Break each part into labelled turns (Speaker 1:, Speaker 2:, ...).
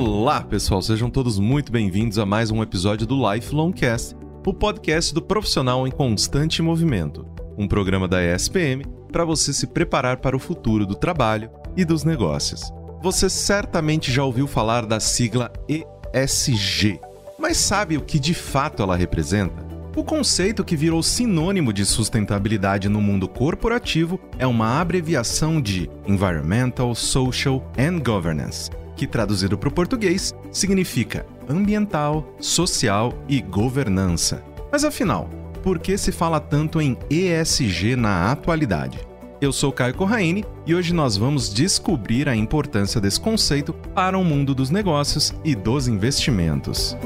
Speaker 1: Olá, pessoal, sejam todos muito bem-vindos a mais um episódio do Lifelong Cast, o podcast do profissional em constante movimento, um programa da ESPM para você se preparar para o futuro do trabalho e dos negócios. Você certamente já ouviu falar da sigla ESG, mas sabe o que de fato ela representa? O conceito que virou sinônimo de sustentabilidade no mundo corporativo é uma abreviação de Environmental, Social and Governance, que traduzido para o português significa ambiental, social e governança. Mas afinal, por que se fala tanto em ESG na atualidade? Eu sou Caio Corraine e hoje nós vamos descobrir a importância desse conceito para o mundo dos negócios e dos investimentos.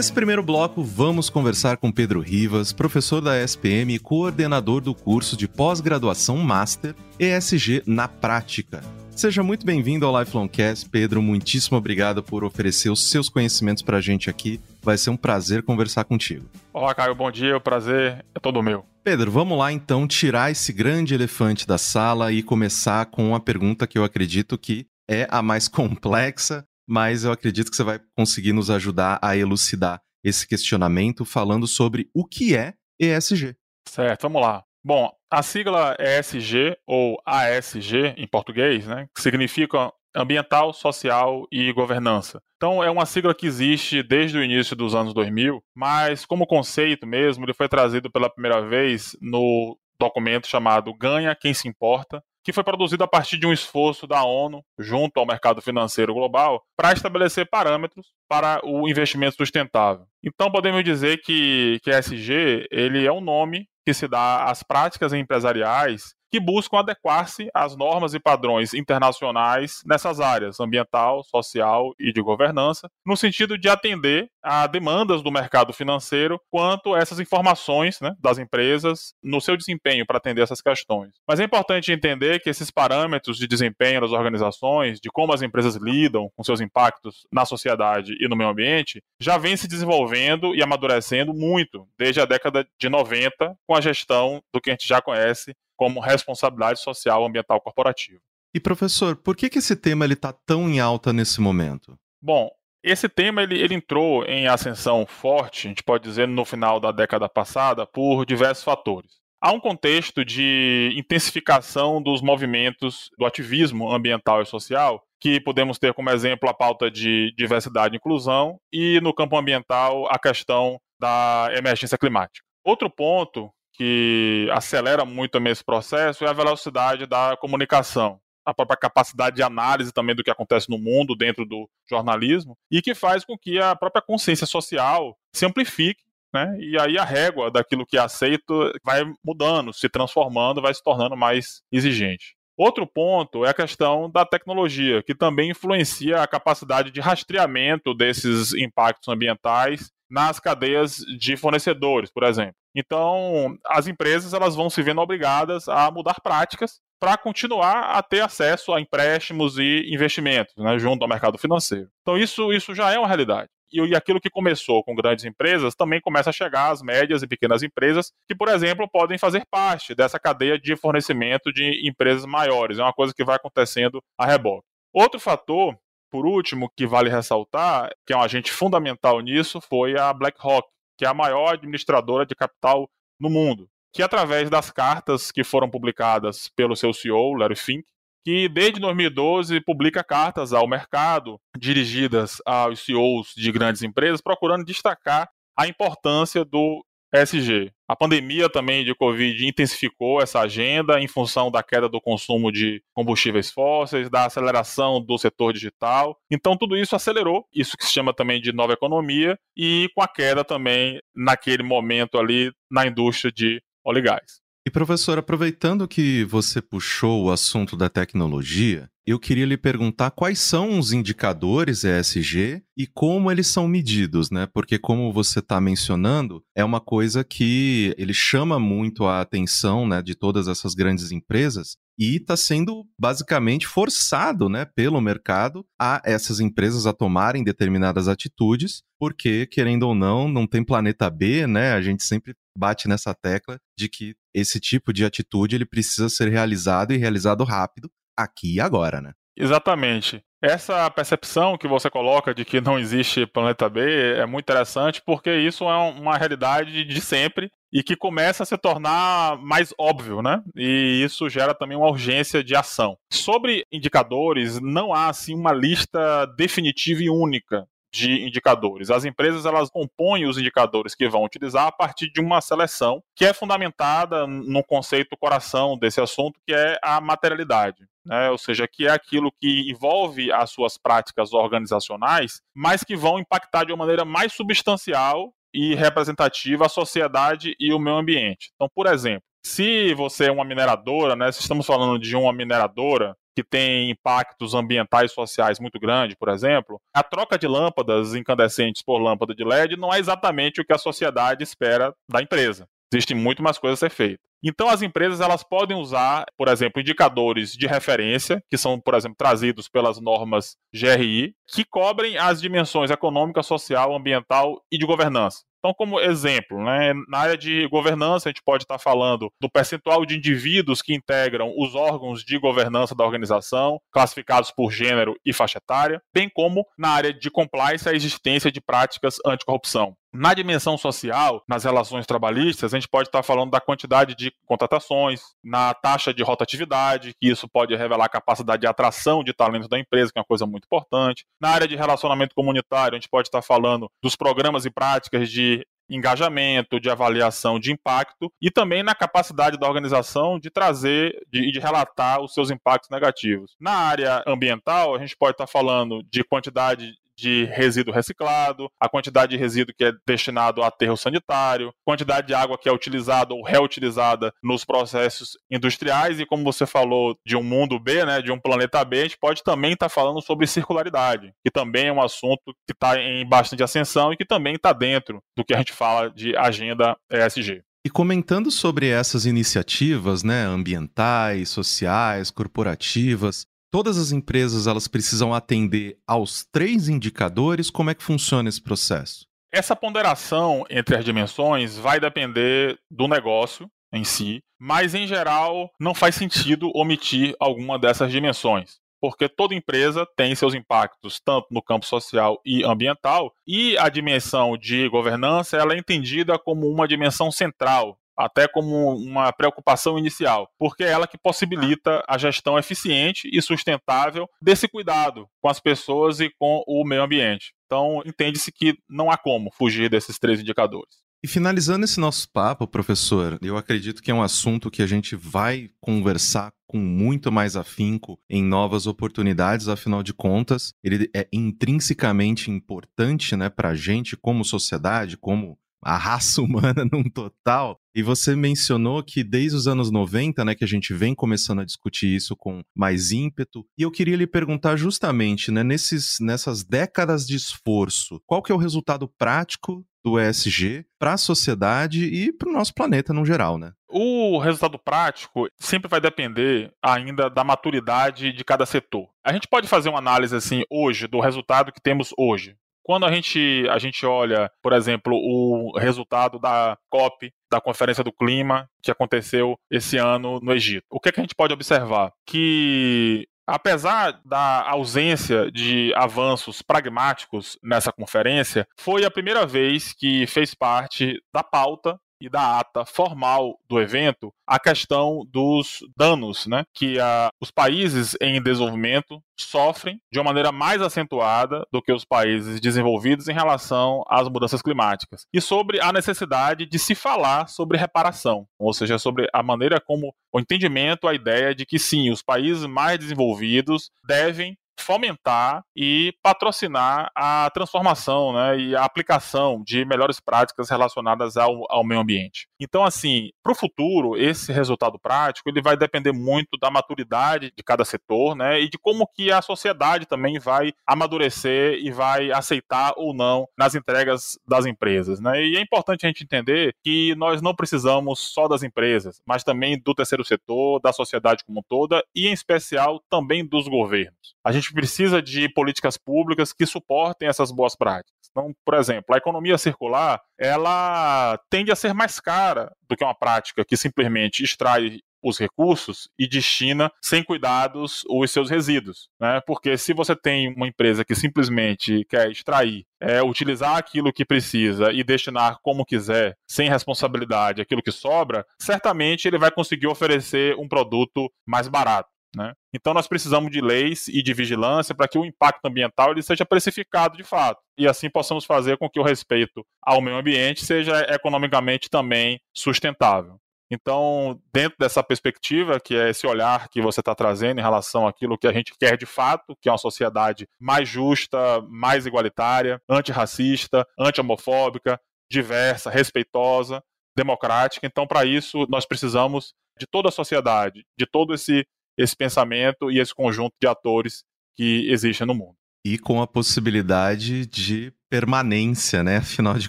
Speaker 1: Nesse primeiro bloco, vamos conversar com Pedro Rivas, professor da SPM e coordenador do curso de pós-graduação Master ESG na Prática. Seja muito bem-vindo ao Lifelong Cast. Pedro, muitíssimo obrigado por oferecer os seus conhecimentos para a gente aqui. Vai ser um prazer conversar contigo.
Speaker 2: Olá, Caio, bom dia. O prazer é todo meu.
Speaker 1: Pedro, vamos lá então tirar esse grande elefante da sala e começar com uma pergunta que eu acredito que é a mais complexa mas eu acredito que você vai conseguir nos ajudar a elucidar esse questionamento falando sobre o que é ESG.
Speaker 2: Certo, vamos lá. Bom, a sigla ESG ou ASG em português, né, significa ambiental, social e governança. Então é uma sigla que existe desde o início dos anos 2000, mas como conceito mesmo, ele foi trazido pela primeira vez no documento chamado Ganha Quem Se Importa, que foi produzido a partir de um esforço da ONU junto ao mercado financeiro global para estabelecer parâmetros para o investimento sustentável. Então podemos dizer que, que SG ele é um nome que se dá às práticas empresariais que buscam adequar-se às normas e padrões internacionais nessas áreas ambiental, social e de governança, no sentido de atender a demandas do mercado financeiro quanto a essas informações né, das empresas no seu desempenho para atender essas questões. Mas é importante entender que esses parâmetros de desempenho das organizações, de como as empresas lidam com seus impactos na sociedade e no meio ambiente, já vem se desenvolvendo e amadurecendo muito desde a década de 90 com a gestão do que a gente já conhece como responsabilidade social ambiental corporativa.
Speaker 1: E professor, por que, que esse tema ele está tão em alta nesse momento?
Speaker 2: Bom, esse tema ele, ele entrou em ascensão forte, a gente pode dizer, no final da década passada, por diversos fatores. Há um contexto de intensificação dos movimentos do ativismo ambiental e social, que podemos ter como exemplo a pauta de diversidade e inclusão, e no campo ambiental a questão da emergência climática. Outro ponto que acelera muito também esse processo é a velocidade da comunicação. A própria capacidade de análise também do que acontece no mundo dentro do jornalismo e que faz com que a própria consciência social se amplifique né? E aí a régua daquilo que é aceito vai mudando, se transformando, vai se tornando mais exigente. Outro ponto é a questão da tecnologia, que também influencia a capacidade de rastreamento desses impactos ambientais nas cadeias de fornecedores, por exemplo. Então, as empresas elas vão se vendo obrigadas a mudar práticas para continuar a ter acesso a empréstimos e investimentos né, junto ao mercado financeiro. Então, isso, isso já é uma realidade. E, aquilo que começou com grandes empresas também começa a chegar às médias e pequenas empresas, que, por exemplo, podem fazer parte dessa cadeia de fornecimento de empresas maiores. É uma coisa que vai acontecendo a reboque. Outro fator por último, que vale ressaltar, que é um agente fundamental nisso, foi a BlackRock, que é a maior administradora de capital no mundo, que através das cartas que foram publicadas pelo seu CEO, Larry Fink, que desde 2012 publica cartas ao mercado dirigidas aos CEOs de grandes empresas, procurando destacar a importância do ESG. A pandemia também de Covid intensificou essa agenda em função da queda do consumo de combustíveis fósseis, da aceleração do setor digital. Então, tudo isso acelerou, isso que se chama também de nova economia, e com a queda também, naquele momento ali, na indústria de óleo e gás.
Speaker 1: E professor, aproveitando que você puxou o assunto da tecnologia, eu queria lhe perguntar quais são os indicadores ESG e como eles são medidos, né? Porque como você está mencionando, é uma coisa que ele chama muito a atenção, né, de todas essas grandes empresas e está sendo basicamente forçado, né, pelo mercado a essas empresas a tomarem determinadas atitudes, porque querendo ou não, não tem planeta B, né? A gente sempre bate nessa tecla de que esse tipo de atitude ele precisa ser realizado e realizado rápido aqui e agora, né?
Speaker 2: Exatamente. Essa percepção que você coloca de que não existe planeta B é muito interessante porque isso é uma realidade de sempre e que começa a se tornar mais óbvio, né? E isso gera também uma urgência de ação. Sobre indicadores, não há assim uma lista definitiva e única de indicadores. As empresas elas compõem os indicadores que vão utilizar a partir de uma seleção que é fundamentada no conceito coração desse assunto, que é a materialidade. Né? Ou seja, que é aquilo que envolve as suas práticas organizacionais, mas que vão impactar de uma maneira mais substancial e representativa a sociedade e o meio ambiente. Então, por exemplo, se você é uma mineradora, né, se estamos falando de uma mineradora, que tem impactos ambientais e sociais muito grandes, por exemplo, a troca de lâmpadas incandescentes por lâmpada de LED não é exatamente o que a sociedade espera da empresa. Existem muito mais coisas a ser feitas. Então as empresas elas podem usar, por exemplo, indicadores de referência, que são, por exemplo, trazidos pelas normas GRI, que cobrem as dimensões econômica, social, ambiental e de governança. Então, como exemplo, né, na área de governança, a gente pode estar falando do percentual de indivíduos que integram os órgãos de governança da organização, classificados por gênero e faixa etária, bem como na área de compliance, a existência de práticas anticorrupção. Na dimensão social, nas relações trabalhistas, a gente pode estar falando da quantidade de contratações, na taxa de rotatividade, que isso pode revelar a capacidade de atração de talento da empresa, que é uma coisa muito importante. Na área de relacionamento comunitário, a gente pode estar falando dos programas e práticas de engajamento, de avaliação de impacto e também na capacidade da organização de trazer e de, de, relatar os seus impactos negativos. Na área ambiental, a gente pode estar falando de quantidade de resíduo reciclado, a quantidade de resíduo que é destinado a aterro sanitário, quantidade de água que é utilizada ou reutilizada nos processos industriais e como você falou de um mundo B, né, de um planeta B, a gente pode também estar tá falando sobre circularidade, que também é um assunto que está em bastante ascensão e que também está dentro do que a gente fala de agenda ESG.
Speaker 1: E comentando sobre essas iniciativas, né, ambientais, sociais, corporativas, todas as empresas elas precisam atender aos três indicadores? Como é que funciona esse processo?
Speaker 2: Essa ponderação entre as dimensões vai depender do negócio em si, mas em geral não faz sentido omitir alguma dessas dimensões porque toda empresa tem seus impactos tanto no campo social e ambiental, e a dimensão de governança ela é entendida como uma dimensão central até como uma preocupação inicial, porque é ela que possibilita a gestão eficiente e sustentável desse cuidado com as pessoas e com o meio ambiente. Então, entende-se que não há como fugir desses três indicadores.
Speaker 1: E finalizando esse nosso papo, professor, eu acredito que é um assunto que a gente vai conversar com muito mais afinco em novas oportunidades, afinal de contas, ele é intrinsecamente importante né, para a gente como sociedade, como a raça humana num total. E você mencionou que desde os anos 90, né, que a gente vem começando a discutir isso com mais ímpeto. E eu queria lhe perguntar justamente, né, nesses, nessas décadas de esforço, qual que é o resultado prático do ESG para a sociedade e para o nosso planeta no geral, né?
Speaker 2: O resultado prático sempre vai depender ainda da maturidade de cada setor. A gente pode fazer uma análise assim hoje do resultado que temos hoje. Quando a gente, a gente olha, por exemplo, o resultado da COP, da Conferência do Clima, que aconteceu esse ano no Egito, o que, é que a gente pode observar? Que apesar da ausência de avanços pragmáticos nessa conferência, foi a primeira vez que fez parte da pauta e da ata formal do evento a questão dos danos né, que a, os países em desenvolvimento sofrem de uma maneira mais acentuada do que os países desenvolvidos em relação às mudanças climáticas. E sobre a necessidade de se falar sobre reparação, ou seja, sobre a maneira como o entendimento, a ideia de que sim, os países mais desenvolvidos devem fomentar e patrocinar a transformação né, e a aplicação de melhores práticas relacionadas ao, ao meio ambiente. Então, assim, para o futuro, esse resultado prático ele vai depender muito da maturidade de cada setor né, e de como que a sociedade também vai amadurecer e vai aceitar ou não nas entregas das empresas. Né? E é importante a gente entender que nós não precisamos só das empresas, mas também do terceiro setor, da sociedade como toda e, em especial, também dos governos. A precisa de políticas públicas que suportem essas boas práticas. Então, por exemplo, a economia circular, ela tende a ser mais cara do que uma prática que simplesmente extrai os recursos e destina sem cuidados os seus resíduos, né? Porque se você tem uma empresa que simplesmente quer extrair, é, utilizar aquilo que precisa e destinar como quiser, sem responsabilidade, aquilo que sobra, certamente ele vai conseguir oferecer um produto mais barato. Né? Então nós precisamos de leis e de vigilância para que o impacto ambiental ele seja precificado de fato e assim possamos fazer com que o respeito ao meio ambiente seja economicamente também sustentável. Então, dentro dessa perspectiva, que é esse olhar que você está trazendo em relação àquilo que a gente quer de fato, que é uma sociedade mais justa, mais igualitária, antirracista, anti-homofóbica, diversa, respeitosa, democrática. Então, para isso, nós precisamos de toda a sociedade, de todo esse esse pensamento e esse conjunto de atores que existem no mundo.
Speaker 1: E com a possibilidade de permanência, né? Afinal de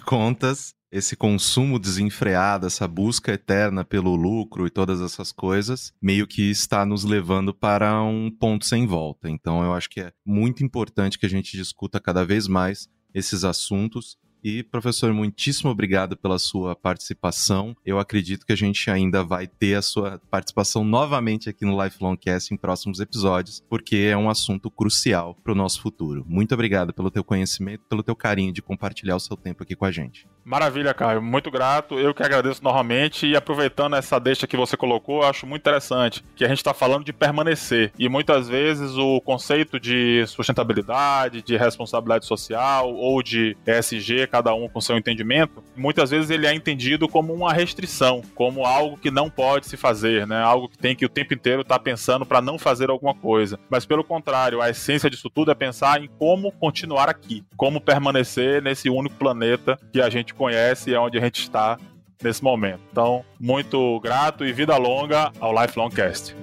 Speaker 1: contas, esse consumo desenfreado, essa busca eterna pelo lucro e todas essas coisas, meio que está nos levando para um ponto sem volta. Então, eu acho que é muito importante que a gente discuta cada vez mais esses assuntos e, professor, muitíssimo obrigado pela sua participação. Eu acredito que a gente ainda vai ter a sua participação novamente aqui no Lifelong Cast em próximos episódios, porque é um assunto crucial para o nosso futuro. Muito obrigado pelo teu conhecimento, pelo teu carinho de compartilhar o seu tempo aqui com a gente.
Speaker 2: Maravilha, Caio. Muito grato. Eu que agradeço novamente e aproveitando essa deixa que você colocou, acho muito interessante que a gente está falando de permanecer e muitas vezes o conceito de sustentabilidade, de responsabilidade social ou de ESG cada um com seu entendimento, muitas vezes ele é entendido como uma restrição, como algo que não pode se fazer, né? Algo que tem que o tempo inteiro estar tá pensando para não fazer alguma coisa. Mas pelo contrário, a essência disso tudo é pensar em como continuar aqui, como permanecer nesse único planeta que a gente conhece e é onde a gente está nesse momento. Então, muito grato e vida longa ao Lifelong Cast.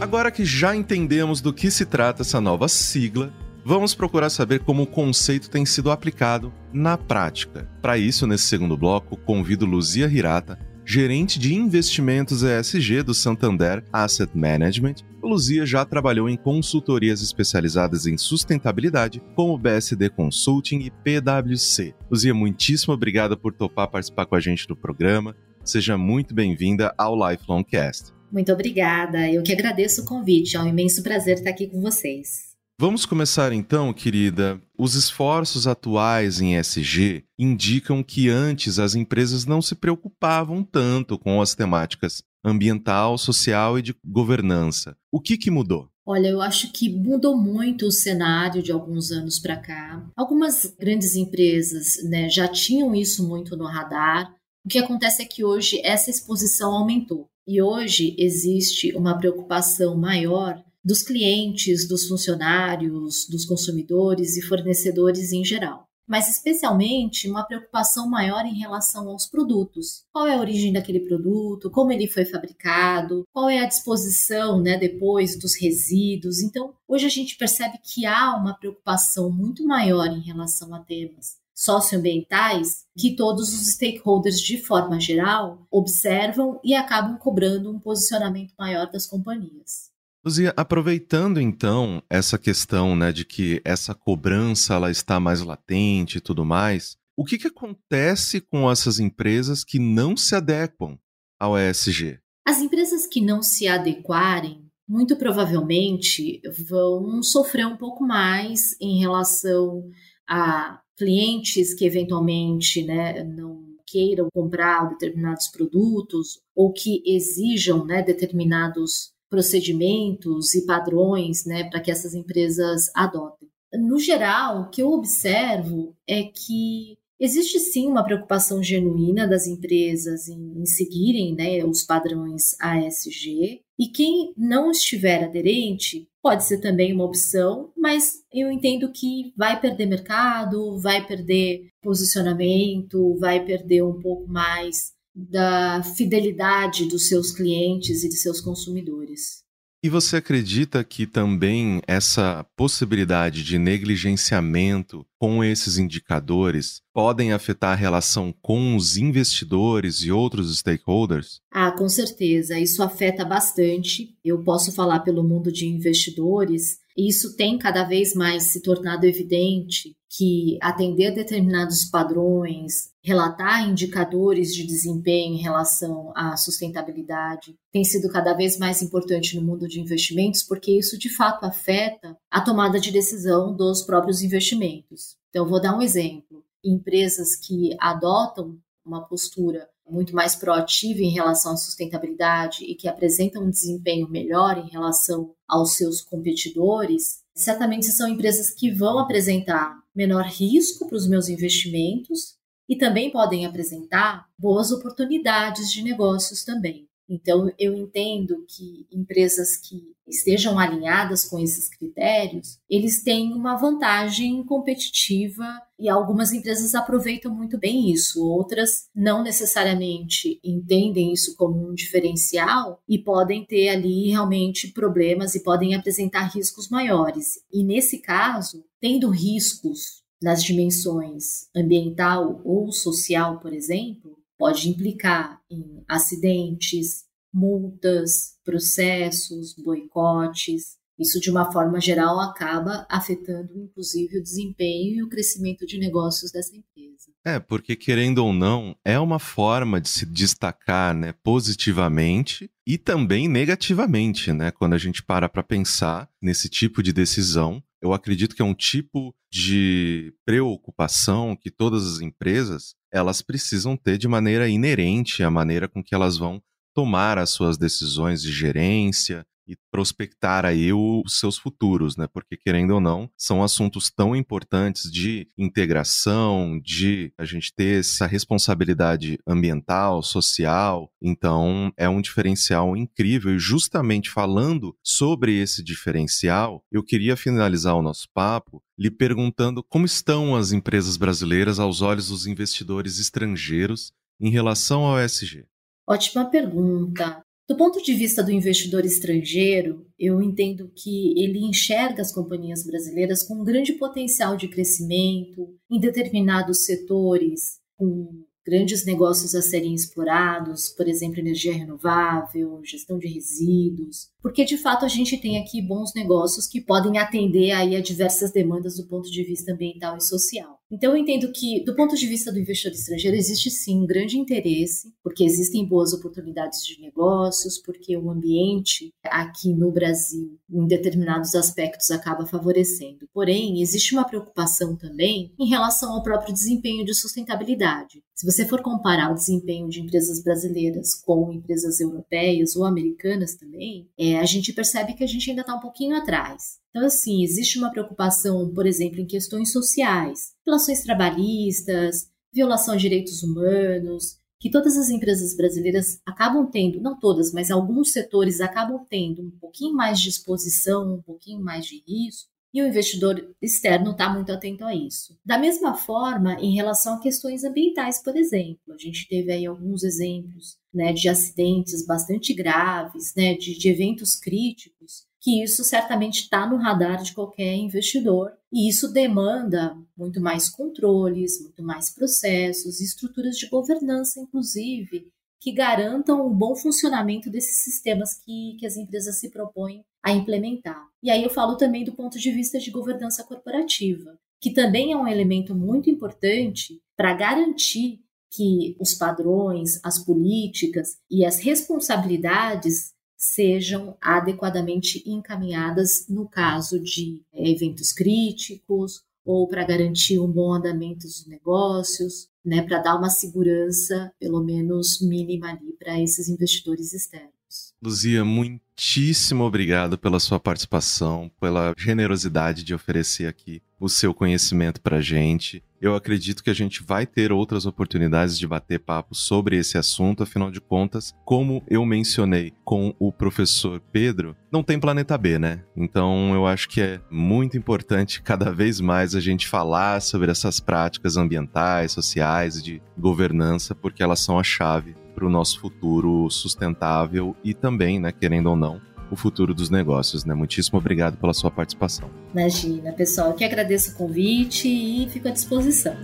Speaker 1: Agora que já entendemos do que se trata essa nova sigla, vamos procurar saber como o conceito tem sido aplicado na prática. Para isso, nesse segundo bloco, convido Luzia Hirata, gerente de investimentos ESG do Santander Asset Management. Luzia já trabalhou em consultorias especializadas em sustentabilidade, como BSD Consulting e PwC. Luzia, muitíssimo obrigada por topar participar com a gente do programa. Seja muito bem-vinda ao Lifelong Cast.
Speaker 3: Muito obrigada. Eu que agradeço o convite. É um imenso prazer estar aqui com vocês.
Speaker 1: Vamos começar então, querida. Os esforços atuais em SG indicam que antes as empresas não se preocupavam tanto com as temáticas ambiental, social e de governança. O que, que mudou?
Speaker 3: Olha, eu acho que mudou muito o cenário de alguns anos para cá. Algumas grandes empresas né, já tinham isso muito no radar. O que acontece é que hoje essa exposição aumentou. E hoje existe uma preocupação maior dos clientes, dos funcionários, dos consumidores e fornecedores em geral. Mas especialmente uma preocupação maior em relação aos produtos. Qual é a origem daquele produto, como ele foi fabricado, qual é a disposição né, depois dos resíduos. Então, hoje a gente percebe que há uma preocupação muito maior em relação a temas socioambientais que todos os stakeholders, de forma geral, observam e acabam cobrando um posicionamento maior das companhias.
Speaker 1: Luzia, aproveitando então essa questão né, de que essa cobrança ela está mais latente e tudo mais, o que, que acontece com essas empresas que não se adequam ao ESG?
Speaker 3: As empresas que não se adequarem, muito provavelmente vão sofrer um pouco mais em relação a clientes que eventualmente né, não queiram comprar determinados produtos ou que exijam né, determinados procedimentos e padrões né, para que essas empresas adotem. No geral, o que eu observo é que Existe sim uma preocupação genuína das empresas em, em seguirem né, os padrões ASG, e quem não estiver aderente pode ser também uma opção, mas eu entendo que vai perder mercado, vai perder posicionamento, vai perder um pouco mais da fidelidade dos seus clientes e de seus consumidores.
Speaker 1: E você acredita que também essa possibilidade de negligenciamento com esses indicadores podem afetar a relação com os investidores e outros stakeholders?
Speaker 3: Ah, com certeza. Isso afeta bastante. Eu posso falar pelo mundo de investidores e isso tem cada vez mais se tornado evidente que atender determinados padrões, relatar indicadores de desempenho em relação à sustentabilidade tem sido cada vez mais importante no mundo de investimentos, porque isso de fato afeta a tomada de decisão dos próprios investimentos. Então, vou dar um exemplo. Empresas que adotam uma postura muito mais proativa em relação à sustentabilidade e que apresentam um desempenho melhor em relação aos seus competidores, certamente são empresas que vão apresentar menor risco para os meus investimentos e também podem apresentar boas oportunidades de negócios também. Então, eu entendo que empresas que estejam alinhadas com esses critérios, eles têm uma vantagem competitiva e algumas empresas aproveitam muito bem isso, outras não necessariamente entendem isso como um diferencial e podem ter ali realmente problemas e podem apresentar riscos maiores. E nesse caso, tendo riscos nas dimensões ambiental ou social, por exemplo, pode implicar em acidentes, multas, processos, boicotes. Isso, de uma forma geral, acaba afetando, inclusive, o desempenho e o crescimento de negócios dessa empresa.
Speaker 1: É, porque, querendo ou não, é uma forma de se destacar né, positivamente e também negativamente, né? Quando a gente para para pensar nesse tipo de decisão, eu acredito que é um tipo de preocupação que todas as empresas elas precisam ter de maneira inerente à maneira com que elas vão tomar as suas decisões de gerência e prospectar aí os seus futuros, né? Porque querendo ou não, são assuntos tão importantes de integração, de a gente ter essa responsabilidade ambiental, social. Então, é um diferencial incrível e justamente falando sobre esse diferencial, eu queria finalizar o nosso papo lhe perguntando como estão as empresas brasileiras aos olhos dos investidores estrangeiros em relação ao ESG.
Speaker 3: Ótima pergunta. Do ponto de vista do investidor estrangeiro, eu entendo que ele enxerga as companhias brasileiras com um grande potencial de crescimento em determinados setores, com grandes negócios a serem explorados, por exemplo, energia renovável, gestão de resíduos, porque de fato a gente tem aqui bons negócios que podem atender aí a diversas demandas do ponto de vista ambiental e social. Então eu entendo que do ponto de vista do investidor estrangeiro existe sim um grande interesse, porque existem boas oportunidades de negócios, porque o ambiente aqui no Brasil em determinados aspectos acaba favorecendo. Porém, existe uma preocupação também em relação ao próprio desempenho de sustentabilidade. Se você for comparar o desempenho de empresas brasileiras com empresas europeias ou americanas também, é, a gente percebe que a gente ainda está um pouquinho atrás. Então, assim, existe uma preocupação, por exemplo, em questões sociais, relações trabalhistas, violação de direitos humanos, que todas as empresas brasileiras acabam tendo, não todas, mas alguns setores acabam tendo um pouquinho mais de exposição, um pouquinho mais de risco, e o investidor externo está muito atento a isso. Da mesma forma, em relação a questões ambientais, por exemplo, a gente teve aí alguns exemplos né, de acidentes bastante graves, né, de, de eventos críticos, que isso certamente está no radar de qualquer investidor. E isso demanda muito mais controles, muito mais processos, estruturas de governança, inclusive, que garantam o bom funcionamento desses sistemas que, que as empresas se propõem a implementar. E aí eu falo também do ponto de vista de governança corporativa, que também é um elemento muito importante para garantir que os padrões, as políticas e as responsabilidades sejam adequadamente encaminhadas no caso de é, eventos críticos ou para garantir um bom andamento dos negócios, né, para dar uma segurança, pelo menos mínima ali, para esses investidores externos.
Speaker 1: Luzia, muitíssimo obrigado pela sua participação, pela generosidade de oferecer aqui o seu conhecimento para gente. Eu acredito que a gente vai ter outras oportunidades de bater papo sobre esse assunto, afinal de contas, como eu mencionei com o professor Pedro, não tem planeta B, né? Então eu acho que é muito importante cada vez mais a gente falar sobre essas práticas ambientais, sociais, de governança, porque elas são a chave para o nosso futuro sustentável e também, né, querendo ou não, o futuro dos negócios, né? Muitíssimo obrigado pela sua participação.
Speaker 3: Imagina, pessoal, que agradeço o convite e fico à disposição.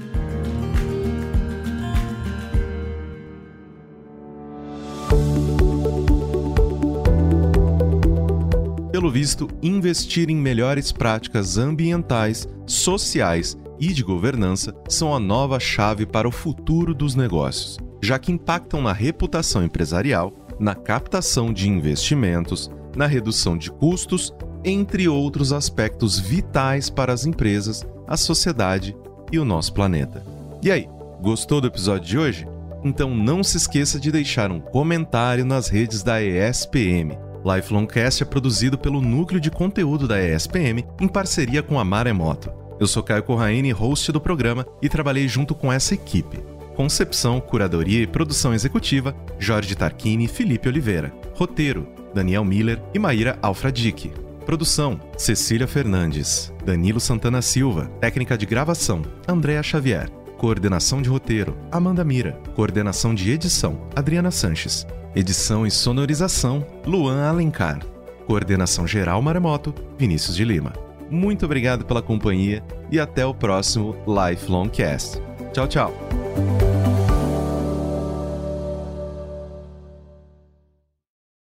Speaker 1: Pelo visto, investir em melhores práticas ambientais, sociais e de governança são a nova chave para o futuro dos negócios, já que impactam na reputação empresarial, na captação de investimentos, na redução de custos, entre outros aspectos vitais para as empresas, a sociedade e o nosso planeta. E aí, gostou do episódio de hoje? Então não se esqueça de deixar um comentário nas redes da ESPM. Lifelongcast é produzido pelo núcleo de conteúdo da ESPM em parceria com a Maremoto. Eu sou Caio Corraine, host do programa, e trabalhei junto com essa equipe. Concepção, curadoria e produção executiva: Jorge Tarquini e Felipe Oliveira. Roteiro: Daniel Miller e Maíra Alfradique. Produção: Cecília Fernandes, Danilo Santana Silva. Técnica de gravação: Andréa Xavier. Coordenação de roteiro: Amanda Mira. Coordenação de edição: Adriana Sanches. Edição e sonorização: Luan Alencar. Coordenação geral Maremoto: Vinícius de Lima. Muito obrigado pela companhia e até o próximo Lifelong Cast. Tchau, tchau.